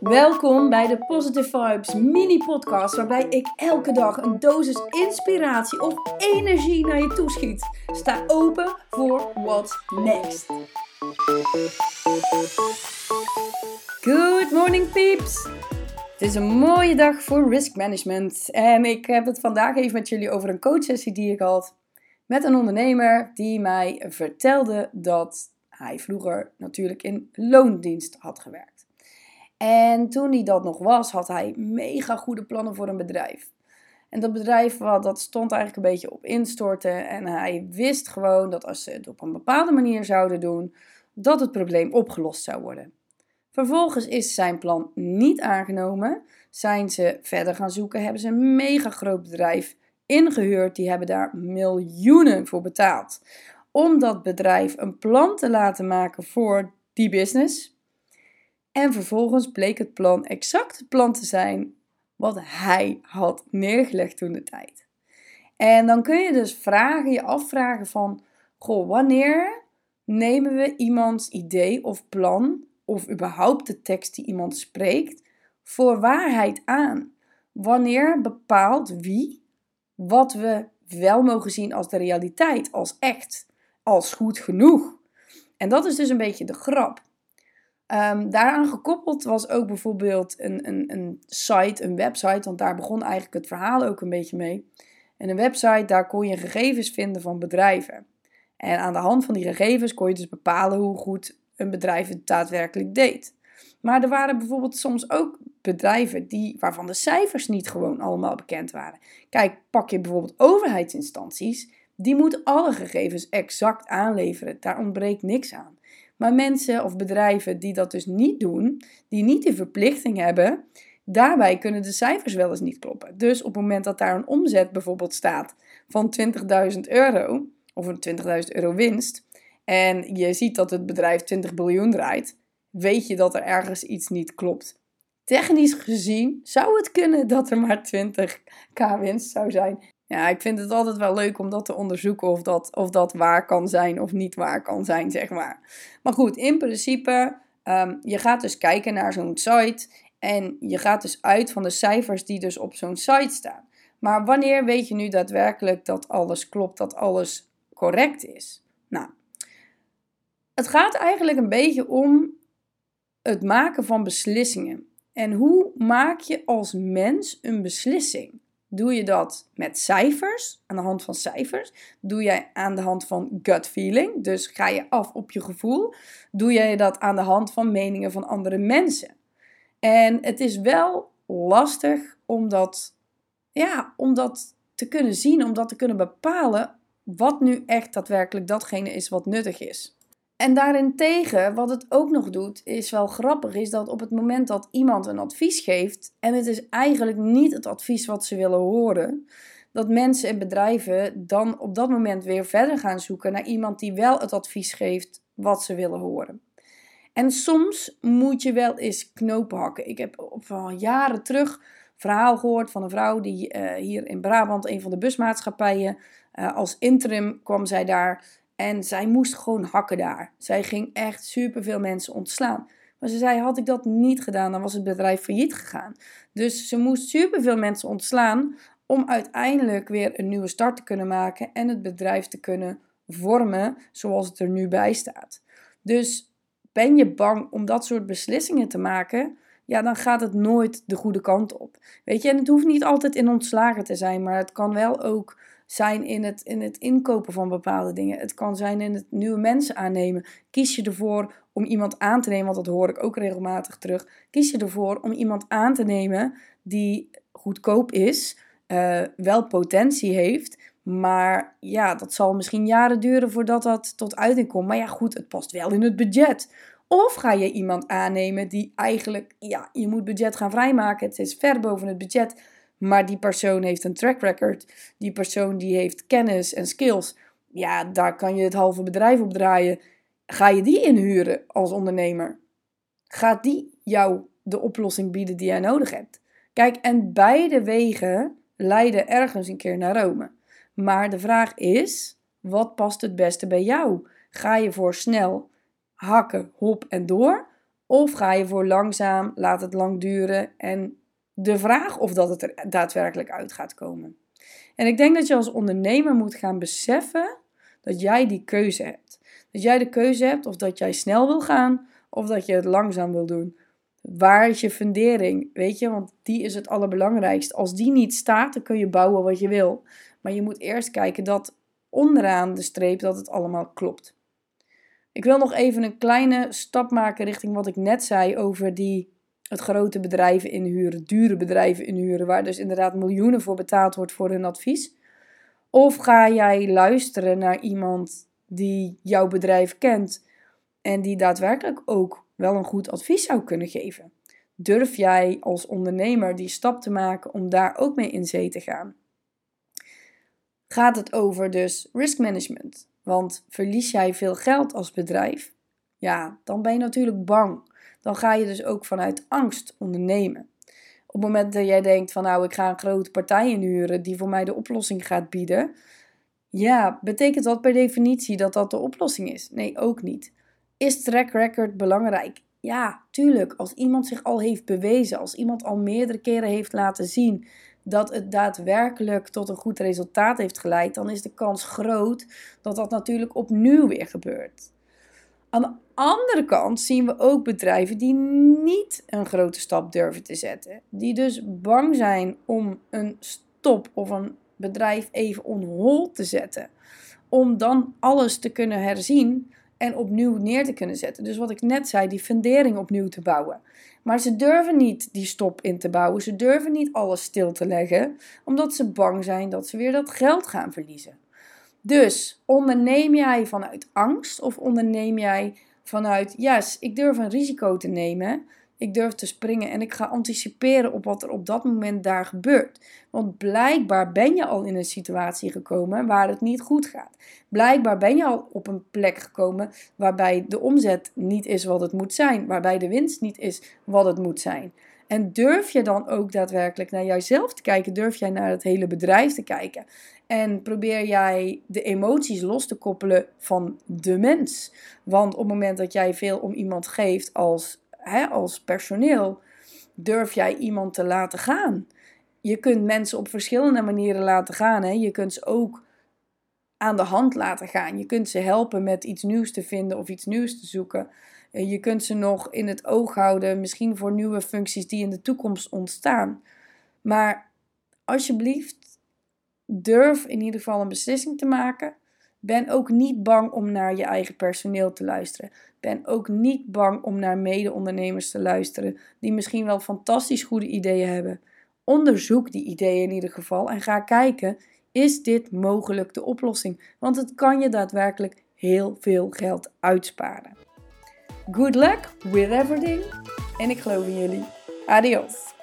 Welkom bij de Positive Vibes mini-podcast, waarbij ik elke dag een dosis inspiratie of energie naar je toeschiet. Sta open voor what's next. Good morning, peeps! Het is een mooie dag voor risk management en ik heb het vandaag even met jullie over een coachsessie die ik had met een ondernemer die mij vertelde dat hij vroeger natuurlijk in loondienst had gewerkt. En toen hij dat nog was, had hij mega goede plannen voor een bedrijf. En dat bedrijf dat stond eigenlijk een beetje op instorten. En hij wist gewoon dat als ze het op een bepaalde manier zouden doen, dat het probleem opgelost zou worden. Vervolgens is zijn plan niet aangenomen. Zijn ze verder gaan zoeken, hebben ze een mega groot bedrijf ingehuurd. Die hebben daar miljoenen voor betaald. Om dat bedrijf een plan te laten maken voor die business. En vervolgens bleek het plan exact het plan te zijn wat hij had neergelegd toen de tijd. En dan kun je dus vragen, je afvragen van, goh, wanneer nemen we iemands idee of plan, of überhaupt de tekst die iemand spreekt, voor waarheid aan? Wanneer bepaalt wie wat we wel mogen zien als de realiteit, als echt, als goed genoeg. En dat is dus een beetje de grap. Um, daaraan gekoppeld was ook bijvoorbeeld een, een, een site, een website, want daar begon eigenlijk het verhaal ook een beetje mee. En een website, daar kon je gegevens vinden van bedrijven. En aan de hand van die gegevens kon je dus bepalen hoe goed een bedrijf het daadwerkelijk deed. Maar er waren bijvoorbeeld soms ook bedrijven die, waarvan de cijfers niet gewoon allemaal bekend waren. Kijk, pak je bijvoorbeeld overheidsinstanties, die moeten alle gegevens exact aanleveren. Daar ontbreekt niks aan. Maar mensen of bedrijven die dat dus niet doen, die niet die verplichting hebben, daarbij kunnen de cijfers wel eens niet kloppen. Dus op het moment dat daar een omzet bijvoorbeeld staat van 20.000 euro, of een 20.000 euro winst, en je ziet dat het bedrijf 20 biljoen draait, weet je dat er ergens iets niet klopt. Technisch gezien zou het kunnen dat er maar 20k winst zou zijn. Ja, ik vind het altijd wel leuk om dat te onderzoeken of dat, of dat waar kan zijn of niet waar kan zijn, zeg maar. Maar goed, in principe, um, je gaat dus kijken naar zo'n site en je gaat dus uit van de cijfers die dus op zo'n site staan. Maar wanneer weet je nu daadwerkelijk dat alles klopt, dat alles correct is? Nou, het gaat eigenlijk een beetje om het maken van beslissingen. En hoe maak je als mens een beslissing? Doe je dat met cijfers, aan de hand van cijfers? Doe jij aan de hand van gut feeling, dus ga je af op je gevoel? Doe jij dat aan de hand van meningen van andere mensen? En het is wel lastig om dat, ja, om dat te kunnen zien, om dat te kunnen bepalen wat nu echt daadwerkelijk datgene is wat nuttig is. En daarentegen, wat het ook nog doet, is wel grappig, is dat op het moment dat iemand een advies geeft, en het is eigenlijk niet het advies wat ze willen horen, dat mensen en bedrijven dan op dat moment weer verder gaan zoeken naar iemand die wel het advies geeft wat ze willen horen. En soms moet je wel eens knopen hakken. Ik heb op jaren terug verhaal gehoord van een vrouw die uh, hier in Brabant, een van de busmaatschappijen, uh, als interim kwam zij daar en zij moest gewoon hakken daar. Zij ging echt superveel mensen ontslaan. Maar ze zei, had ik dat niet gedaan, dan was het bedrijf failliet gegaan. Dus ze moest superveel mensen ontslaan om uiteindelijk weer een nieuwe start te kunnen maken en het bedrijf te kunnen vormen zoals het er nu bij staat. Dus ben je bang om dat soort beslissingen te maken? Ja, dan gaat het nooit de goede kant op. Weet je, en het hoeft niet altijd in ontslagen te zijn, maar het kan wel ook zijn in het, in het inkopen van bepaalde dingen. Het kan zijn in het nieuwe mensen aannemen. Kies je ervoor om iemand aan te nemen, want dat hoor ik ook regelmatig terug. Kies je ervoor om iemand aan te nemen die goedkoop is, uh, wel potentie heeft. Maar ja, dat zal misschien jaren duren voordat dat tot uiting komt. Maar ja, goed, het past wel in het budget. Of ga je iemand aannemen die eigenlijk, ja, je moet budget gaan vrijmaken. Het is ver boven het budget. Maar die persoon heeft een track record. Die persoon die heeft kennis en skills. Ja, daar kan je het halve bedrijf op draaien. Ga je die inhuren als ondernemer? Gaat die jou de oplossing bieden die jij nodig hebt? Kijk, en beide wegen leiden ergens een keer naar Rome. Maar de vraag is: wat past het beste bij jou? Ga je voor snel hakken, hop en door? Of ga je voor langzaam, laat het lang duren en de vraag of dat het er daadwerkelijk uit gaat komen. En ik denk dat je als ondernemer moet gaan beseffen dat jij die keuze hebt. Dat jij de keuze hebt of dat jij snel wil gaan of dat je het langzaam wil doen. Waar is je fundering? Weet je, want die is het allerbelangrijkste. Als die niet staat, dan kun je bouwen wat je wil. Maar je moet eerst kijken dat onderaan de streep dat het allemaal klopt. Ik wil nog even een kleine stap maken richting wat ik net zei over die het grote bedrijven inhuren, dure bedrijven inhuren, waar dus inderdaad miljoenen voor betaald wordt voor hun advies. Of ga jij luisteren naar iemand die jouw bedrijf kent en die daadwerkelijk ook wel een goed advies zou kunnen geven? Durf jij als ondernemer die stap te maken om daar ook mee in zee te gaan? Gaat het over dus risk management? Want verlies jij veel geld als bedrijf? Ja, dan ben je natuurlijk bang. Dan ga je dus ook vanuit angst ondernemen. Op het moment dat jij denkt van nou, ik ga een grote partij inhuren die voor mij de oplossing gaat bieden. Ja, betekent dat per definitie dat dat de oplossing is? Nee, ook niet. Is track record belangrijk? Ja, tuurlijk. Als iemand zich al heeft bewezen, als iemand al meerdere keren heeft laten zien dat het daadwerkelijk tot een goed resultaat heeft geleid, dan is de kans groot dat dat natuurlijk opnieuw weer gebeurt. Aan andere kant zien we ook bedrijven die niet een grote stap durven te zetten. Die dus bang zijn om een stop of een bedrijf even on hold te zetten. Om dan alles te kunnen herzien en opnieuw neer te kunnen zetten. Dus wat ik net zei, die fundering opnieuw te bouwen. Maar ze durven niet die stop in te bouwen. Ze durven niet alles stil te leggen, omdat ze bang zijn dat ze weer dat geld gaan verliezen. Dus onderneem jij vanuit angst of onderneem jij vanuit, yes, ik durf een risico te nemen, ik durf te springen en ik ga anticiperen op wat er op dat moment daar gebeurt. Want blijkbaar ben je al in een situatie gekomen waar het niet goed gaat. Blijkbaar ben je al op een plek gekomen waarbij de omzet niet is wat het moet zijn, waarbij de winst niet is wat het moet zijn. En durf je dan ook daadwerkelijk naar jijzelf te kijken? Durf jij naar het hele bedrijf te kijken? En probeer jij de emoties los te koppelen van de mens? Want op het moment dat jij veel om iemand geeft als, hè, als personeel, durf jij iemand te laten gaan. Je kunt mensen op verschillende manieren laten gaan. Hè? Je kunt ze ook aan de hand laten gaan. Je kunt ze helpen met iets nieuws te vinden of iets nieuws te zoeken. Je kunt ze nog in het oog houden, misschien voor nieuwe functies die in de toekomst ontstaan. Maar alsjeblieft, durf in ieder geval een beslissing te maken. Ben ook niet bang om naar je eigen personeel te luisteren. Ben ook niet bang om naar mede-ondernemers te luisteren, die misschien wel fantastisch goede ideeën hebben. Onderzoek die ideeën in ieder geval en ga kijken: is dit mogelijk de oplossing? Want het kan je daadwerkelijk heel veel geld uitsparen. Good luck with everything en ik geloof in jullie. Adios.